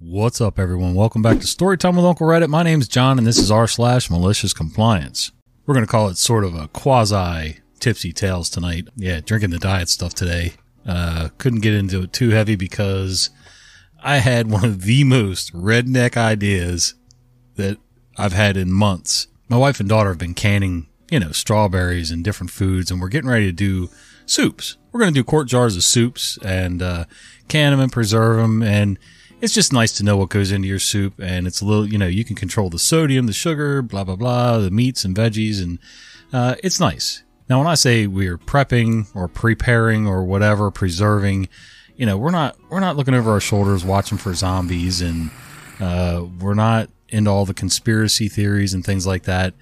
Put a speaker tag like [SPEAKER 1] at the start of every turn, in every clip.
[SPEAKER 1] What's up, everyone? Welcome back to Storytime with Uncle Reddit. My name's John, and this is r slash malicious compliance. We're going to call it sort of a quasi tipsy tales tonight. Yeah, drinking the diet stuff today. Uh, couldn't get into it too heavy because I had one of the most redneck ideas that I've had in months. My wife and daughter have been canning, you know, strawberries and different foods, and we're getting ready to do soups. We're going to do quart jars of soups and uh, can them and preserve them and it's just nice to know what goes into your soup and it's a little you know you can control the sodium the sugar blah blah blah the meats and veggies and uh, it's nice. Now when i say we're prepping or preparing or whatever preserving you know we're not we're not looking over our shoulders watching for zombies and uh, we're not into all the conspiracy theories and things like that.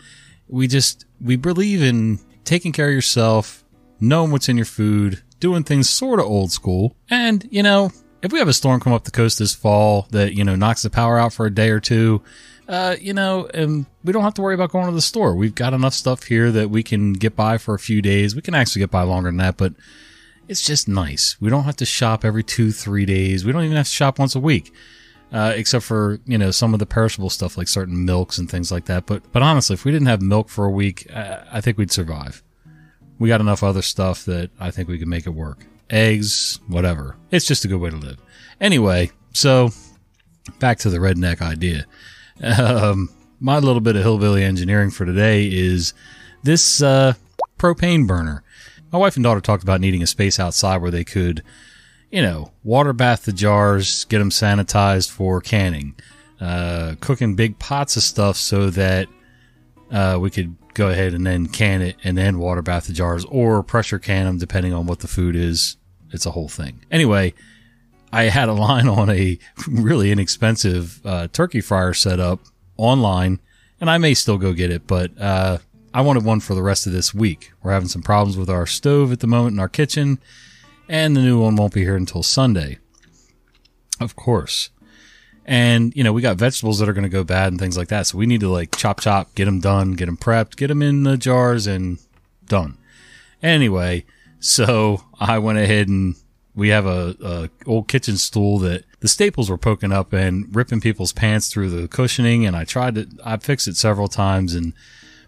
[SPEAKER 1] We just we believe in taking care of yourself knowing what's in your food doing things sort of old school and you know if we have a storm come up the coast this fall that you know knocks the power out for a day or two, uh, you know, and we don't have to worry about going to the store. We've got enough stuff here that we can get by for a few days. We can actually get by longer than that, but it's just nice. We don't have to shop every two, three days. We don't even have to shop once a week. Uh, except for you know some of the perishable stuff like certain milks and things like that. But but honestly, if we didn't have milk for a week, uh, I think we'd survive. We got enough other stuff that I think we could make it work eggs, whatever. It's just a good way to live. Anyway, so back to the redneck idea. Um, my little bit of hillbilly engineering for today is this uh, propane burner. My wife and daughter talked about needing a space outside where they could, you know, water bath the jars, get them sanitized for canning, uh, cooking big pots of stuff so that uh, we could go ahead and then can it and then water bath the jars or pressure can them depending on what the food is. It's a whole thing. Anyway, I had a line on a really inexpensive uh, turkey fryer set up online, and I may still go get it, but uh, I wanted one for the rest of this week. We're having some problems with our stove at the moment in our kitchen, and the new one won't be here until Sunday. Of course. And, you know, we got vegetables that are going to go bad and things like that. So we need to like chop, chop, get them done, get them prepped, get them in the jars and done. Anyway, so I went ahead and we have a, a old kitchen stool that the staples were poking up and ripping people's pants through the cushioning. And I tried to, I fixed it several times and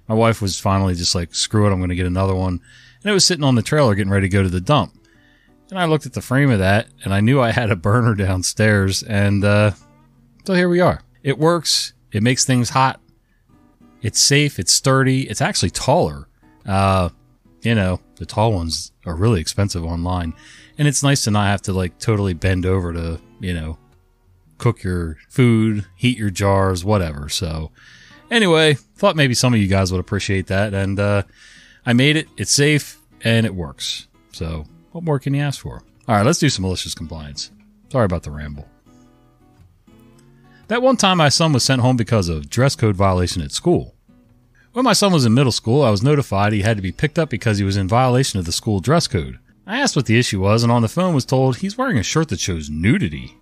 [SPEAKER 1] my wife was finally just like, screw it. I'm going to get another one. And it was sitting on the trailer getting ready to go to the dump. And I looked at the frame of that and I knew I had a burner downstairs and, uh, so here we are. It works. It makes things hot. It's safe. It's sturdy. It's actually taller. Uh, you know, the tall ones are really expensive online. And it's nice to not have to like totally bend over to, you know, cook your food, heat your jars, whatever. So anyway, thought maybe some of you guys would appreciate that. And, uh, I made it. It's safe and it works. So what more can you ask for? All right, let's do some malicious compliance. Sorry about the ramble. That one time my son was sent home because of dress code violation at school. When my son was in middle school, I was notified he had to be picked up because he was in violation of the school dress code. I asked what the issue was and on the phone was told he's wearing a shirt that shows nudity.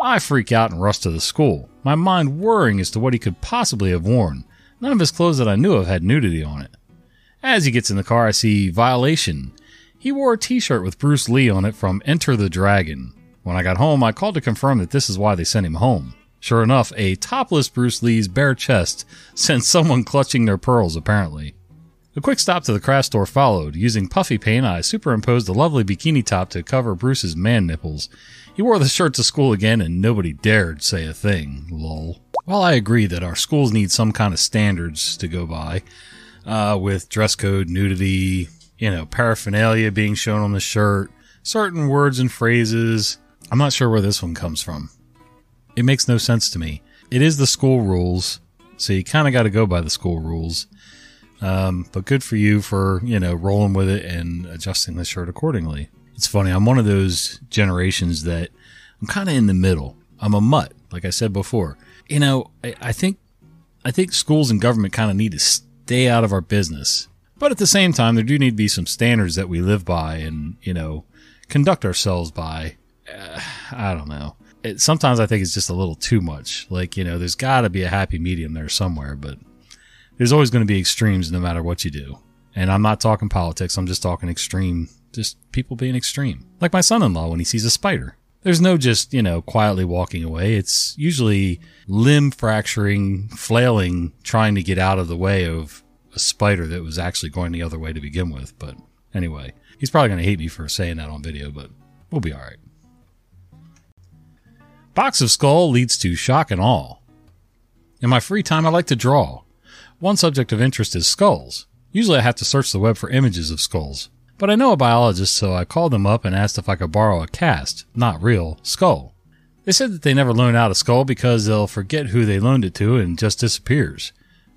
[SPEAKER 1] I freak out and rush to the school, my mind worrying as to what he could possibly have worn. None of his clothes that I knew of had nudity on it. As he gets in the car, I see violation. He wore a t-shirt with Bruce Lee on it from Enter the Dragon. When I got home, I called to confirm that this is why they sent him home. Sure enough, a topless Bruce Lee's bare chest sent someone clutching their pearls, apparently. A quick stop to the craft store followed. Using puffy paint, I superimposed a lovely bikini top to cover Bruce's man nipples. He wore the shirt to school again, and nobody dared say a thing. Lol. While I agree that our schools need some kind of standards to go by, uh, with dress code, nudity, you know, paraphernalia being shown on the shirt, certain words and phrases, I'm not sure where this one comes from. It makes no sense to me. It is the school rules, so you kind of got to go by the school rules. Um, but good for you for, you know, rolling with it and adjusting the shirt accordingly. It's funny. I'm one of those generations that I'm kind of in the middle. I'm a mutt, like I said before. You know, I, I think, I think schools and government kind of need to stay out of our business. But at the same time, there do need to be some standards that we live by and, you know, conduct ourselves by. Uh, I don't know it, sometimes I think it's just a little too much. Like, you know, there's got to be a happy medium there somewhere, but there's always going to be extremes no matter what you do. And I'm not talking politics, I'm just talking extreme, just people being extreme. Like my son in law when he sees a spider. There's no just, you know, quietly walking away. It's usually limb fracturing, flailing, trying to get out of the way of a spider that was actually going the other way to begin with. But anyway, he's probably going to hate me for saying that on video, but we'll be all right. Box of Skull leads to shock and awe. In my free time, I like to draw. One subject of interest is skulls. Usually I have to search the web for images of skulls. But I know a biologist, so I called them up and asked if I could borrow a cast, not real, skull. They said that they never loan out a skull because they'll forget who they loaned it to and just disappears.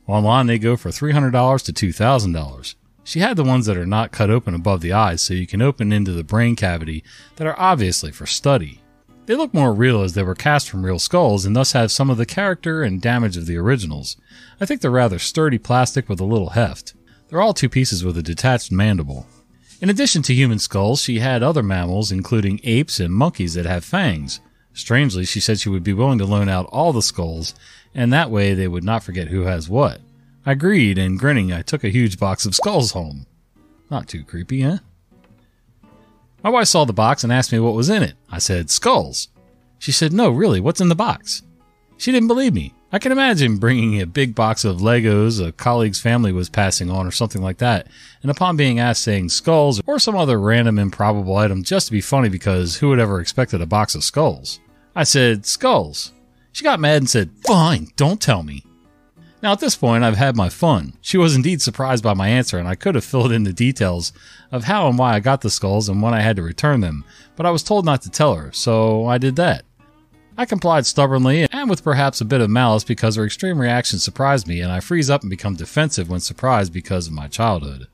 [SPEAKER 1] Online they go for $300 to $2,000. She had the ones that are not cut open above the eyes so you can open into the brain cavity that are obviously for study. They look more real as they were cast from real skulls and thus have some of the character and damage of the originals. I think they're rather sturdy plastic with a little heft. They're all two pieces with a detached mandible. In addition to human skulls, she had other mammals, including apes and monkeys that have fangs. Strangely, she said she would be willing to loan out all the skulls, and that way they would not forget who has what. I agreed, and grinning, I took a huge box of skulls home. Not too creepy, eh? My wife saw the box and asked me what was in it. I said, skulls. She said, no, really, what's in the box? She didn't believe me. I can imagine bringing a big box of Legos a colleague's family was passing on or something like that, and upon being asked saying skulls or some other random improbable item just to be funny because who would ever expected a box of skulls? I said, skulls. She got mad and said, fine, don't tell me. Now at this point, I've had my fun. She was indeed surprised by my answer, and I could have filled in the details of how and why I got the skulls and when I had to return them, but I was told not to tell her, so I did that. I complied stubbornly and with perhaps a bit of malice because her extreme reaction surprised me and I freeze up and become defensive when surprised because of my childhood.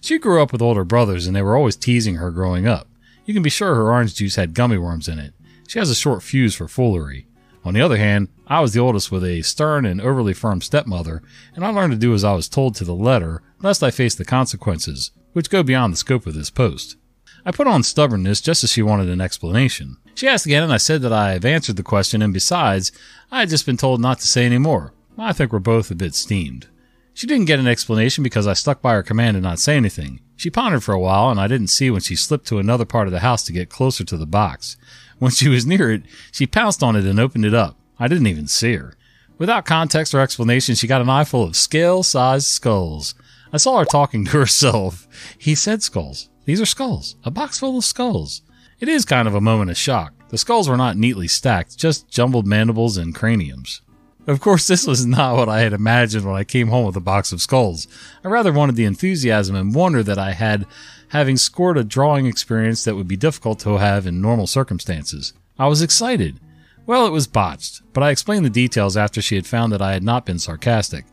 [SPEAKER 1] She grew up with older brothers and they were always teasing her growing up. You can be sure her orange juice had gummy worms in it. She has a short fuse for foolery. On the other hand, I was the oldest with a stern and overly firm stepmother, and I learned to do as I was told to the letter, lest I face the consequences, which go beyond the scope of this post. I put on stubbornness just as she wanted an explanation. She asked again, and I said that I have answered the question, and besides, I had just been told not to say any more. I think we're both a bit steamed. She didn't get an explanation because I stuck by her command to not say anything. She pondered for a while, and I didn't see when she slipped to another part of the house to get closer to the box. When she was near it, she pounced on it and opened it up. I didn't even see her. Without context or explanation, she got an eye full of scale-sized skulls. I saw her talking to herself. He said skulls. These are skulls. A box full of skulls. It is kind of a moment of shock. The skulls were not neatly stacked, just jumbled mandibles and craniums. Of course, this was not what I had imagined when I came home with a box of skulls. I rather wanted the enthusiasm and wonder that I had, having scored a drawing experience that would be difficult to have in normal circumstances. I was excited. Well, it was botched, but I explained the details after she had found that I had not been sarcastic.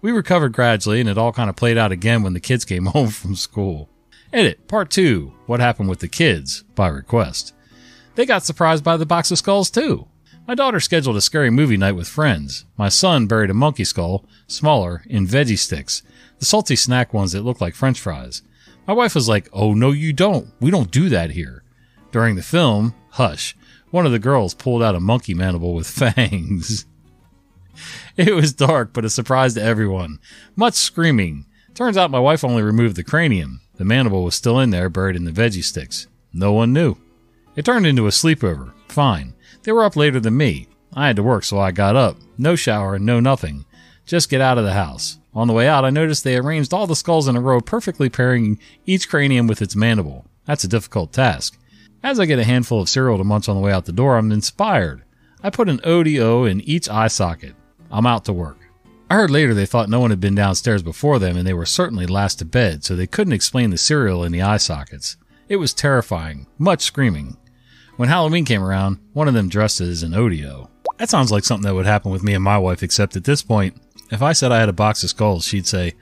[SPEAKER 1] We recovered gradually, and it all kind of played out again when the kids came home from school. Edit, part two What happened with the kids, by request. They got surprised by the box of skulls, too. My daughter scheduled a scary movie night with friends. My son buried a monkey skull, smaller, in veggie sticks, the salty snack ones that look like french fries. My wife was like, Oh, no, you don't. We don't do that here. During the film, Hush, one of the girls pulled out a monkey mandible with fangs. it was dark, but a surprise to everyone. Much screaming. Turns out my wife only removed the cranium. The mandible was still in there, buried in the veggie sticks. No one knew. It turned into a sleepover. Fine. They were up later than me. I had to work, so I got up. No shower, and no nothing. Just get out of the house. On the way out, I noticed they arranged all the skulls in a row, perfectly pairing each cranium with its mandible. That's a difficult task. As I get a handful of cereal to munch on the way out the door, I'm inspired. I put an ODO in each eye socket. I'm out to work. I heard later they thought no one had been downstairs before them and they were certainly last to bed, so they couldn't explain the cereal in the eye sockets. It was terrifying, much screaming. When Halloween came around, one of them dressed as an ODO. That sounds like something that would happen with me and my wife, except at this point, if I said I had a box of skulls, she'd say,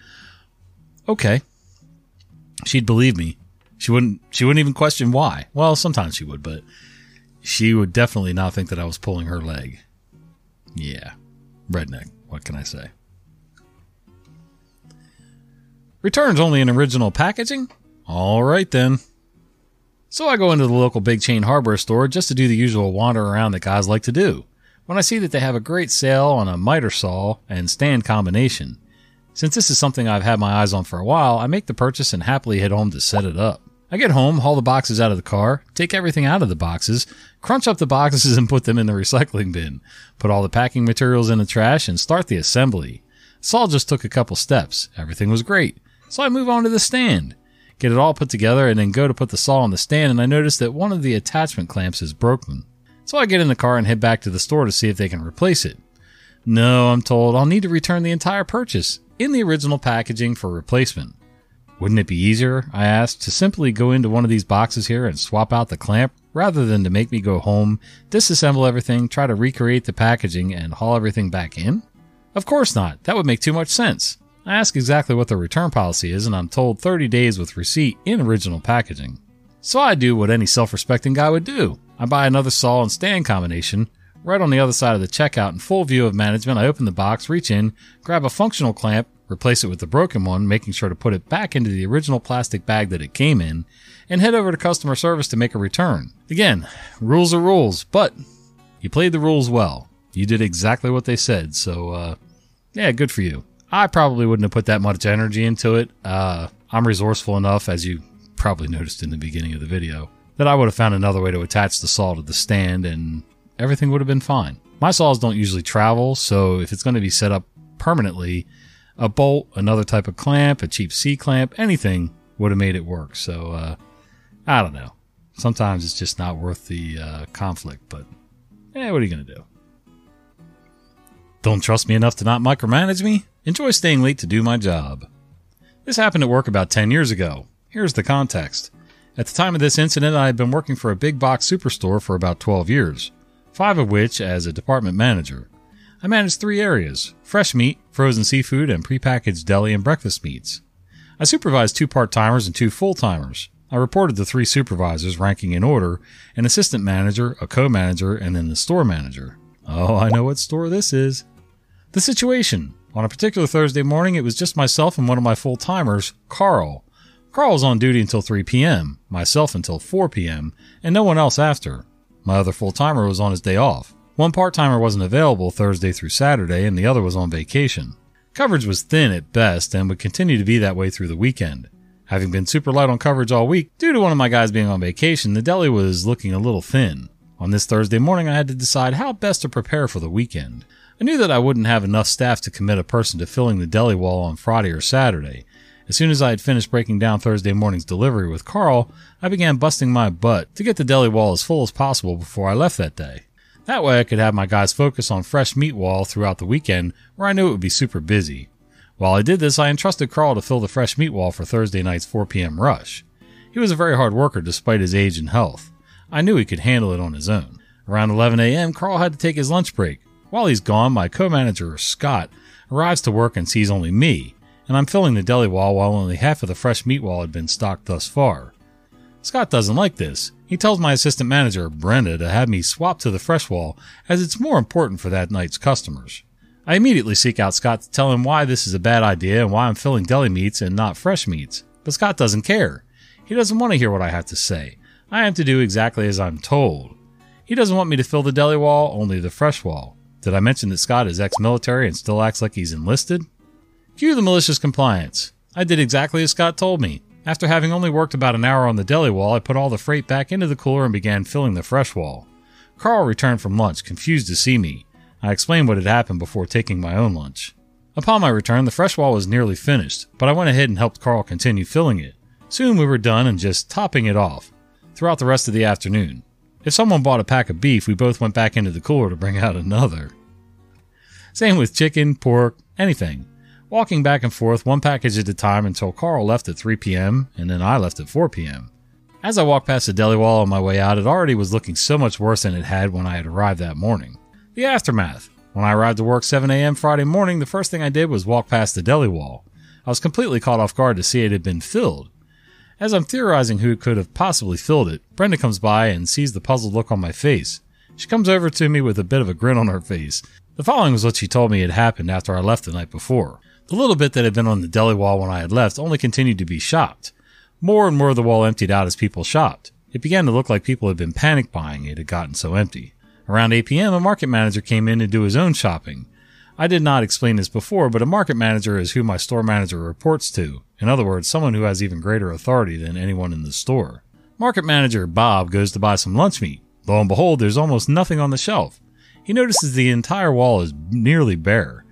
[SPEAKER 1] Okay. She'd believe me. She wouldn't she wouldn't even question why. Well, sometimes she would, but she would definitely not think that I was pulling her leg. Yeah. Redneck. What can I say? Returns only in original packaging? All right then. So I go into the local big chain hardware store just to do the usual wander around that guys like to do. When I see that they have a great sale on a miter saw and stand combination. Since this is something I've had my eyes on for a while, I make the purchase and happily head home to set it up. I get home, haul the boxes out of the car, take everything out of the boxes, crunch up the boxes and put them in the recycling bin, put all the packing materials in the trash, and start the assembly. All just took a couple steps. Everything was great. So I move on to the stand, get it all put together, and then go to put the saw on the stand, and I notice that one of the attachment clamps is broken. So I get in the car and head back to the store to see if they can replace it. No, I'm told I'll need to return the entire purchase in the original packaging for replacement. Wouldn't it be easier, I asked, to simply go into one of these boxes here and swap out the clamp rather than to make me go home, disassemble everything, try to recreate the packaging, and haul everything back in? Of course not. That would make too much sense. I ask exactly what the return policy is, and I'm told 30 days with receipt in original packaging. So I do what any self respecting guy would do I buy another saw and stand combination. Right on the other side of the checkout, in full view of management, I open the box, reach in, grab a functional clamp, replace it with the broken one, making sure to put it back into the original plastic bag that it came in, and head over to customer service to make a return. Again, rules are rules, but you played the rules well. You did exactly what they said, so uh, yeah, good for you. I probably wouldn't have put that much energy into it. Uh, I'm resourceful enough, as you probably noticed in the beginning of the video, that I would have found another way to attach the saw to the stand and everything would have been fine. My saws don't usually travel, so if it's going to be set up permanently, a bolt, another type of clamp, a cheap C clamp, anything would have made it work. So, uh, I don't know. Sometimes it's just not worth the uh, conflict, but eh, what are you going to do? Don't trust me enough to not micromanage me? Enjoy staying late to do my job. This happened at work about 10 years ago. Here's the context. At the time of this incident, I had been working for a big box superstore for about 12 years, five of which as a department manager. I managed three areas fresh meat, frozen seafood, and prepackaged deli and breakfast meats. I supervised two part timers and two full timers. I reported to three supervisors, ranking in order an assistant manager, a co manager, and then the store manager. Oh, I know what store this is. The situation. On a particular Thursday morning, it was just myself and one of my full timers, Carl. Carl was on duty until 3 p.m., myself until 4 p.m., and no one else after. My other full timer was on his day off. One part timer wasn't available Thursday through Saturday, and the other was on vacation. Coverage was thin at best and would continue to be that way through the weekend. Having been super light on coverage all week, due to one of my guys being on vacation, the deli was looking a little thin. On this Thursday morning, I had to decide how best to prepare for the weekend. I knew that I wouldn't have enough staff to commit a person to filling the deli wall on Friday or Saturday, as soon as I had finished breaking down Thursday morning's delivery with Carl, I began busting my butt to get the deli wall as full as possible before I left that day. That way I could have my guys focus on fresh meat wall throughout the weekend where I knew it would be super busy. While I did this, I entrusted Carl to fill the fresh meat wall for Thursday night's 4 p.m. rush. He was a very hard worker despite his age and health. I knew he could handle it on his own. Around 11 a.m., Carl had to take his lunch break. While he's gone, my co-manager, Scott, arrives to work and sees only me, and I'm filling the deli wall while only half of the fresh meat wall had been stocked thus far. Scott doesn't like this. He tells my assistant manager, Brenda, to have me swap to the fresh wall as it's more important for that night's customers. I immediately seek out Scott to tell him why this is a bad idea and why I'm filling deli meats and not fresh meats. But Scott doesn't care. He doesn't want to hear what I have to say. I have to do exactly as I'm told. He doesn't want me to fill the deli wall, only the fresh wall. Did I mention that Scott is ex military and still acts like he's enlisted? Cue the malicious compliance. I did exactly as Scott told me. After having only worked about an hour on the deli wall, I put all the freight back into the cooler and began filling the fresh wall. Carl returned from lunch, confused to see me. I explained what had happened before taking my own lunch. Upon my return, the fresh wall was nearly finished, but I went ahead and helped Carl continue filling it. Soon we were done and just topping it off throughout the rest of the afternoon. If someone bought a pack of beef, we both went back into the cooler to bring out another. Same with chicken, pork, anything walking back and forth one package at a time until Carl left at 3 p.m. and then I left at 4 p.m. As I walked past the deli wall on my way out, it already was looking so much worse than it had when I had arrived that morning. The aftermath. When I arrived to work 7 a.m. Friday morning, the first thing I did was walk past the deli wall. I was completely caught off guard to see it had been filled. As I'm theorizing who could have possibly filled it, Brenda comes by and sees the puzzled look on my face. She comes over to me with a bit of a grin on her face. The following was what she told me had happened after I left the night before. The little bit that had been on the deli wall when I had left only continued to be shopped. More and more of the wall emptied out as people shopped. It began to look like people had been panic buying, it had gotten so empty. Around 8 p.m., a market manager came in to do his own shopping. I did not explain this before, but a market manager is who my store manager reports to. In other words, someone who has even greater authority than anyone in the store. Market manager Bob goes to buy some lunch meat. Lo and behold, there's almost nothing on the shelf. He notices the entire wall is nearly bare.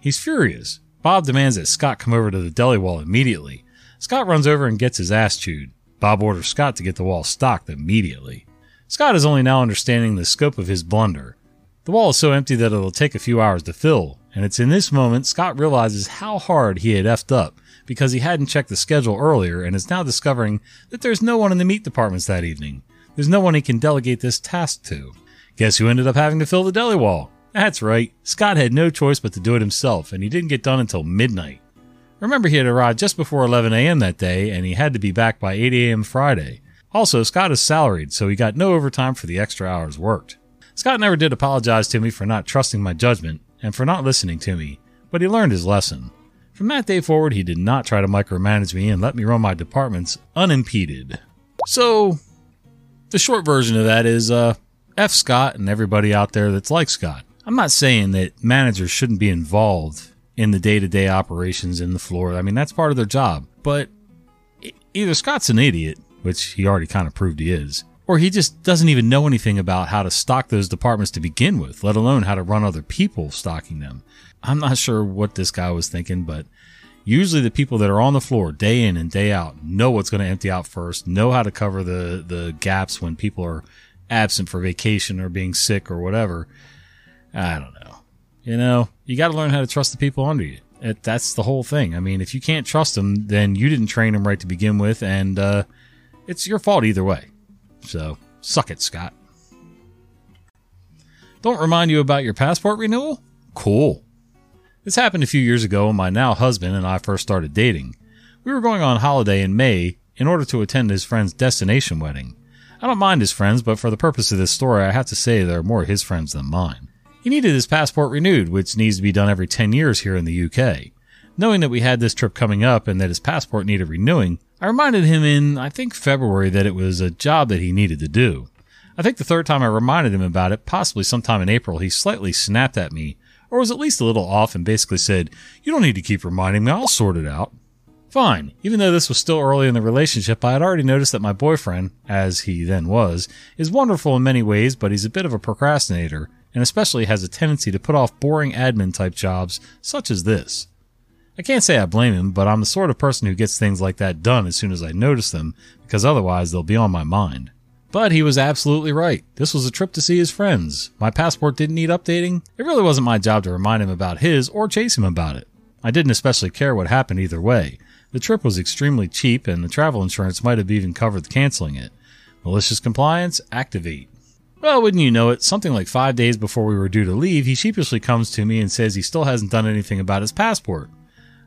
[SPEAKER 1] He's furious. Bob demands that Scott come over to the deli wall immediately. Scott runs over and gets his ass chewed. Bob orders Scott to get the wall stocked immediately. Scott is only now understanding the scope of his blunder. The wall is so empty that it'll take a few hours to fill, and it's in this moment Scott realizes how hard he had effed up because he hadn't checked the schedule earlier and is now discovering that there's no one in the meat departments that evening. There's no one he can delegate this task to. Guess who ended up having to fill the deli wall? That's right, Scott had no choice but to do it himself, and he didn't get done until midnight. Remember, he had arrived just before 11 a.m. that day, and he had to be back by 8 a.m. Friday. Also, Scott is salaried, so he got no overtime for the extra hours worked. Scott never did apologize to me for not trusting my judgment and for not listening to me, but he learned his lesson. From that day forward, he did not try to micromanage me and let me run my departments unimpeded. So, the short version of that is uh, F Scott and everybody out there that's like Scott. I'm not saying that managers shouldn't be involved in the day to day operations in the floor. I mean, that's part of their job. But either Scott's an idiot, which he already kind of proved he is, or he just doesn't even know anything about how to stock those departments to begin with, let alone how to run other people stocking them. I'm not sure what this guy was thinking, but usually the people that are on the floor day in and day out know what's going to empty out first, know how to cover the, the gaps when people are absent for vacation or being sick or whatever. I don't know. You know, you got to learn how to trust the people under you. It, that's the whole thing. I mean, if you can't trust them, then you didn't train them right to begin with, and uh, it's your fault either way. So, suck it, Scott. Don't remind you about your passport renewal? Cool. This happened a few years ago when my now husband and I first started dating. We were going on holiday in May in order to attend his friend's destination wedding. I don't mind his friends, but for the purpose of this story, I have to say there are more his friends than mine. He needed his passport renewed, which needs to be done every 10 years here in the UK. Knowing that we had this trip coming up and that his passport needed renewing, I reminded him in, I think, February that it was a job that he needed to do. I think the third time I reminded him about it, possibly sometime in April, he slightly snapped at me, or was at least a little off and basically said, You don't need to keep reminding me, I'll sort it out. Fine. Even though this was still early in the relationship, I had already noticed that my boyfriend, as he then was, is wonderful in many ways, but he's a bit of a procrastinator, and especially has a tendency to put off boring admin type jobs such as this. I can't say I blame him, but I'm the sort of person who gets things like that done as soon as I notice them, because otherwise they'll be on my mind. But he was absolutely right. This was a trip to see his friends. My passport didn't need updating. It really wasn't my job to remind him about his or chase him about it. I didn't especially care what happened either way. The trip was extremely cheap and the travel insurance might have even covered canceling it. Malicious compliance, activate. Well, wouldn't you know it, something like five days before we were due to leave, he sheepishly comes to me and says he still hasn't done anything about his passport.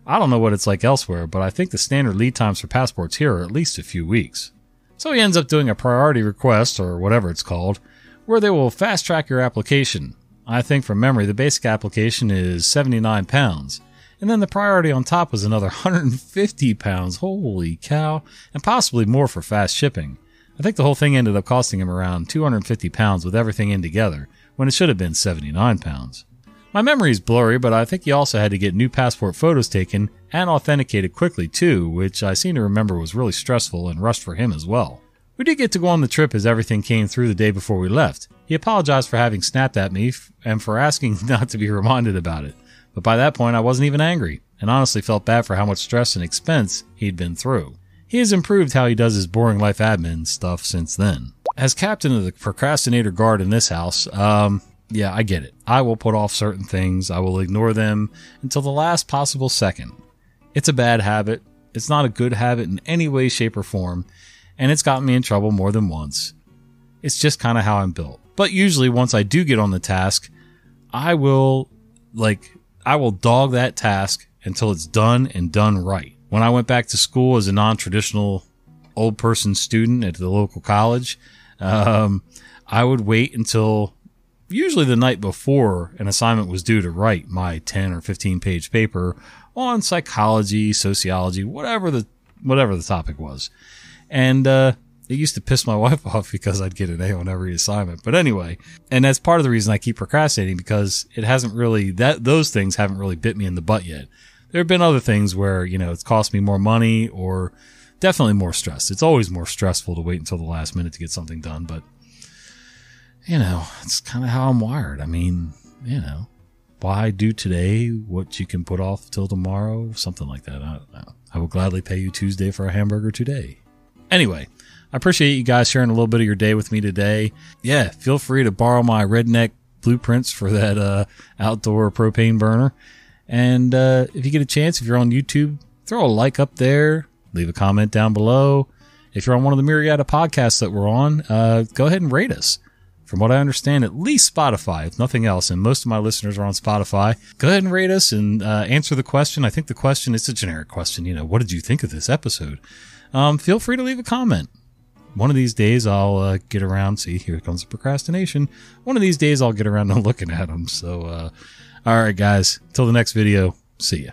[SPEAKER 1] I don't know what it's like elsewhere, but I think the standard lead times for passports here are at least a few weeks. So he ends up doing a priority request, or whatever it's called, where they will fast track your application. I think from memory, the basic application is 79 pounds. And then the priority on top was another 150 pounds. Holy cow. And possibly more for fast shipping. I think the whole thing ended up costing him around 250 pounds with everything in together, when it should have been 79 pounds. My memory is blurry, but I think he also had to get new passport photos taken and authenticated quickly too, which I seem to remember was really stressful and rushed for him as well. We did get to go on the trip as everything came through the day before we left. He apologized for having snapped at me and for asking not to be reminded about it. But by that point, I wasn't even angry, and honestly felt bad for how much stress and expense he'd been through. He has improved how he does his boring life admin stuff since then. As captain of the procrastinator guard in this house, um, yeah, I get it. I will put off certain things. I will ignore them until the last possible second. It's a bad habit. It's not a good habit in any way, shape, or form, and it's gotten me in trouble more than once. It's just kind of how I'm built. But usually, once I do get on the task, I will, like, I will dog that task until it's done and done right. When I went back to school as a non-traditional old person student at the local college, um, I would wait until usually the night before an assignment was due to write my 10 or 15 page paper on psychology, sociology, whatever the, whatever the topic was. And, uh, it used to piss my wife off because I'd get an A on every assignment. But anyway, and that's part of the reason I keep procrastinating because it hasn't really that those things haven't really bit me in the butt yet. There have been other things where, you know, it's cost me more money or definitely more stress. It's always more stressful to wait until the last minute to get something done, but you know, it's kind of how I'm wired. I mean, you know, why do today what you can put off till tomorrow? Something like that. I don't know. I will gladly pay you Tuesday for a hamburger today. Anyway, I appreciate you guys sharing a little bit of your day with me today. Yeah, feel free to borrow my redneck blueprints for that uh, outdoor propane burner. And uh, if you get a chance, if you're on YouTube, throw a like up there, leave a comment down below. If you're on one of the myriad of podcasts that we're on, uh, go ahead and rate us. From what I understand, at least Spotify, if nothing else, and most of my listeners are on Spotify. Go ahead and rate us and uh, answer the question. I think the question is a generic question. You know, what did you think of this episode? Um, feel free to leave a comment one of these days I'll uh, get around. See, here comes the procrastination. One of these days I'll get around to looking at them. So, uh, all right, guys, till the next video. See ya.